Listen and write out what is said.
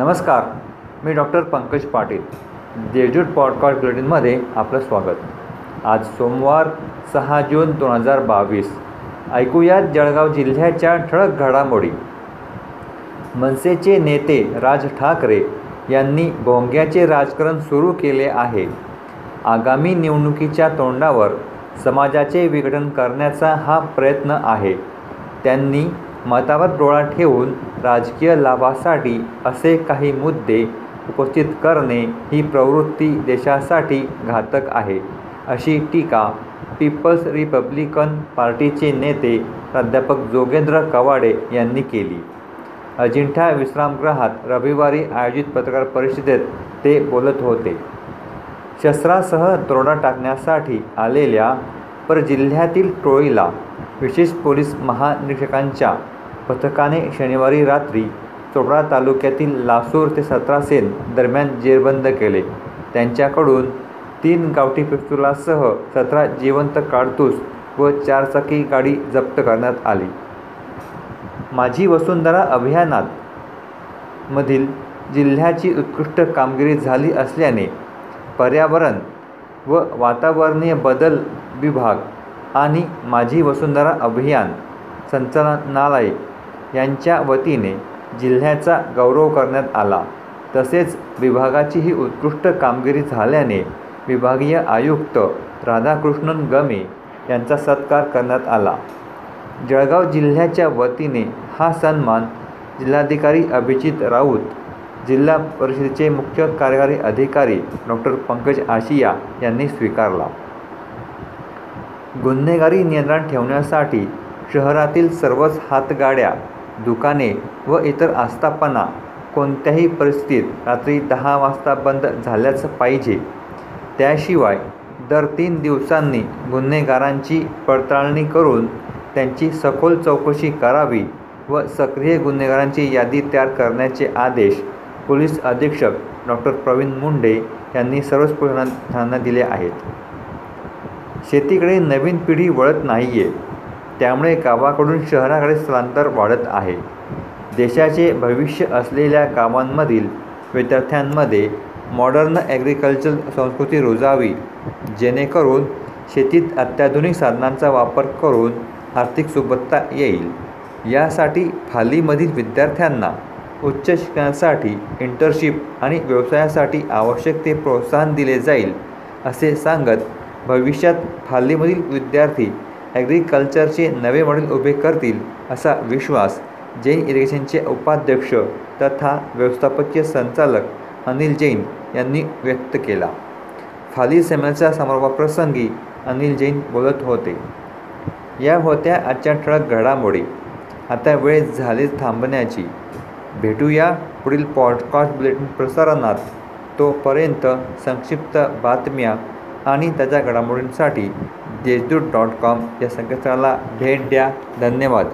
नमस्कार मी डॉक्टर पंकज पाटील देजूट पॉडकास्ट बुलेटिनमध्ये आपलं स्वागत. आज सोमवार सहा जून दोन हजार बावीस. ऐकूयात जळगाव जिल्ह्याच्या ठळक घडामोडी. मनसेचे नेते राज ठाकरे यांनी भोंग्याचे राजकारण सुरू केले आहे. आगामी निवडणुकीच्या तोंडावर समाजाचे विघटन करण्याचा हा प्रयत्न आहे. त्यांनी मतावर डोळा ठेवून राजकीय लाभासाठी असे काही मुद्दे उपस्थित करणे ही प्रवृत्ती देशासाठी घातक आहे अशी टीका पीपल्स रिपब्लिकन पार्टीचे नेते प्राध्यापक जोगेंद्र कवाडे यांनी केली. अजिंठा विश्रामगृहात रविवारी आयोजित पत्रकार परिषदेत ते बोलत होते. शस्त्रासह तोडा टाकण्यासाठी आलेल्या पर जिल्ह्यातील टोळीला विशेष पोलीस महानिरीक्षकांच्या पथकाने शनिवारी रात्री चोपडा तालुक्यातील लासूर ते सतरा सेल दरम्यान जेरबंद केले. त्यांच्याकडून तीन गावठी पिस्तुलासह सतरा जिवंत काडतूस व चारचाकी गाडी जप्त करण्यात आली. माझी वसुंधरा अभियानात मधील जिल्ह्याची उत्कृष्ट कामगिरी झाली असल्याने पर्यावरण व वातावरणीय बदल विभाग आणि माझी वसुंधरा अभियान संचालनालय यांच्या वतीने जिल्ह्याचा गौरव करण्यात आला. तसेच विभागाची ही उत्कृष्ट कामगिरी झाल्याने विभागीय आयुक्त राधाकृष्णन गमे यांचा सत्कार करण्यात आला. जळगाव जिल्ह्याच्या वतीने हा सन्मान जिल्हाधिकारी अभिजित राऊत जिल्हा परिषदेचे मुख्य कार्यकारी अधिकारी डॉक्टर पंकज आशिया यांनी स्वीकारला. गुन्हेगारी नियंत्रण ठेवण्यासाठी शहरातील सर्वच हातगाड्या दुकाने व इतर आस्थापना कोणत्याही परिस्थितीत रात्री दहा वाजता बंद झाल्याच पाहिजे. त्याशिवाय दर तीन दिवसांनी गुन्हेगारांची पडताळणी करून त्यांची सखोल चौकशी करावी व सक्रिय गुन्हेगारांची यादी तयार करण्याचे आदेश पोलीस अधीक्षक डॉक्टर प्रवीण मुंडे यांनी सर्वच पोलिसांना दिले आहेत. शेतीकडे नवीन पिढी वळत नाही आहे त्यामुळे गावाकडून शहराकडे स्थलांतर वाढत आहे. देशाचे भविष्य असलेल्या गावांमधील विद्यार्थ्यांमध्ये मॉडर्न ॲग्रिकल्चर संस्कृती रुजावी जेणेकरून शेतीत अत्याधुनिक साधनांचा वापर करून आर्थिक सुबत्ता येईल. यासाठी फालीमधील विद्यार्थ्यांना उच्च शिक्षणासाठी इंटर्नशिप आणि व्यवसायासाठी आवश्यक ते प्रोत्साहन दिले जाईल असे सांगत भविष्यात फाल्लीमधील विद्यार्थी ॲग्रिकल्चरचे नवे मॉडेल उभे करतील असा विश्वास जैन इरिगेशनचे उपाध्यक्ष तथा व्यवस्थापकीय संचालक अनिल जैन यांनी व्यक्त केला. फाली सेमिनारच्या समारोपाप्रसंगी अनिल जैन बोलत होते या होत्या आजच्या ठळक घडामोडी. आता वेळ झाली थांबण्याची. भेटूया पुढील पॉडकास्ट बुलेटिन प्रसारणात. तोपर्यंत संक्षिप्त बातम्या आणि त्याच्या घडामोडींसाठी देशदूत डॉट कॉम या संकेतस्थळाला भेट द्या. धन्यवाद.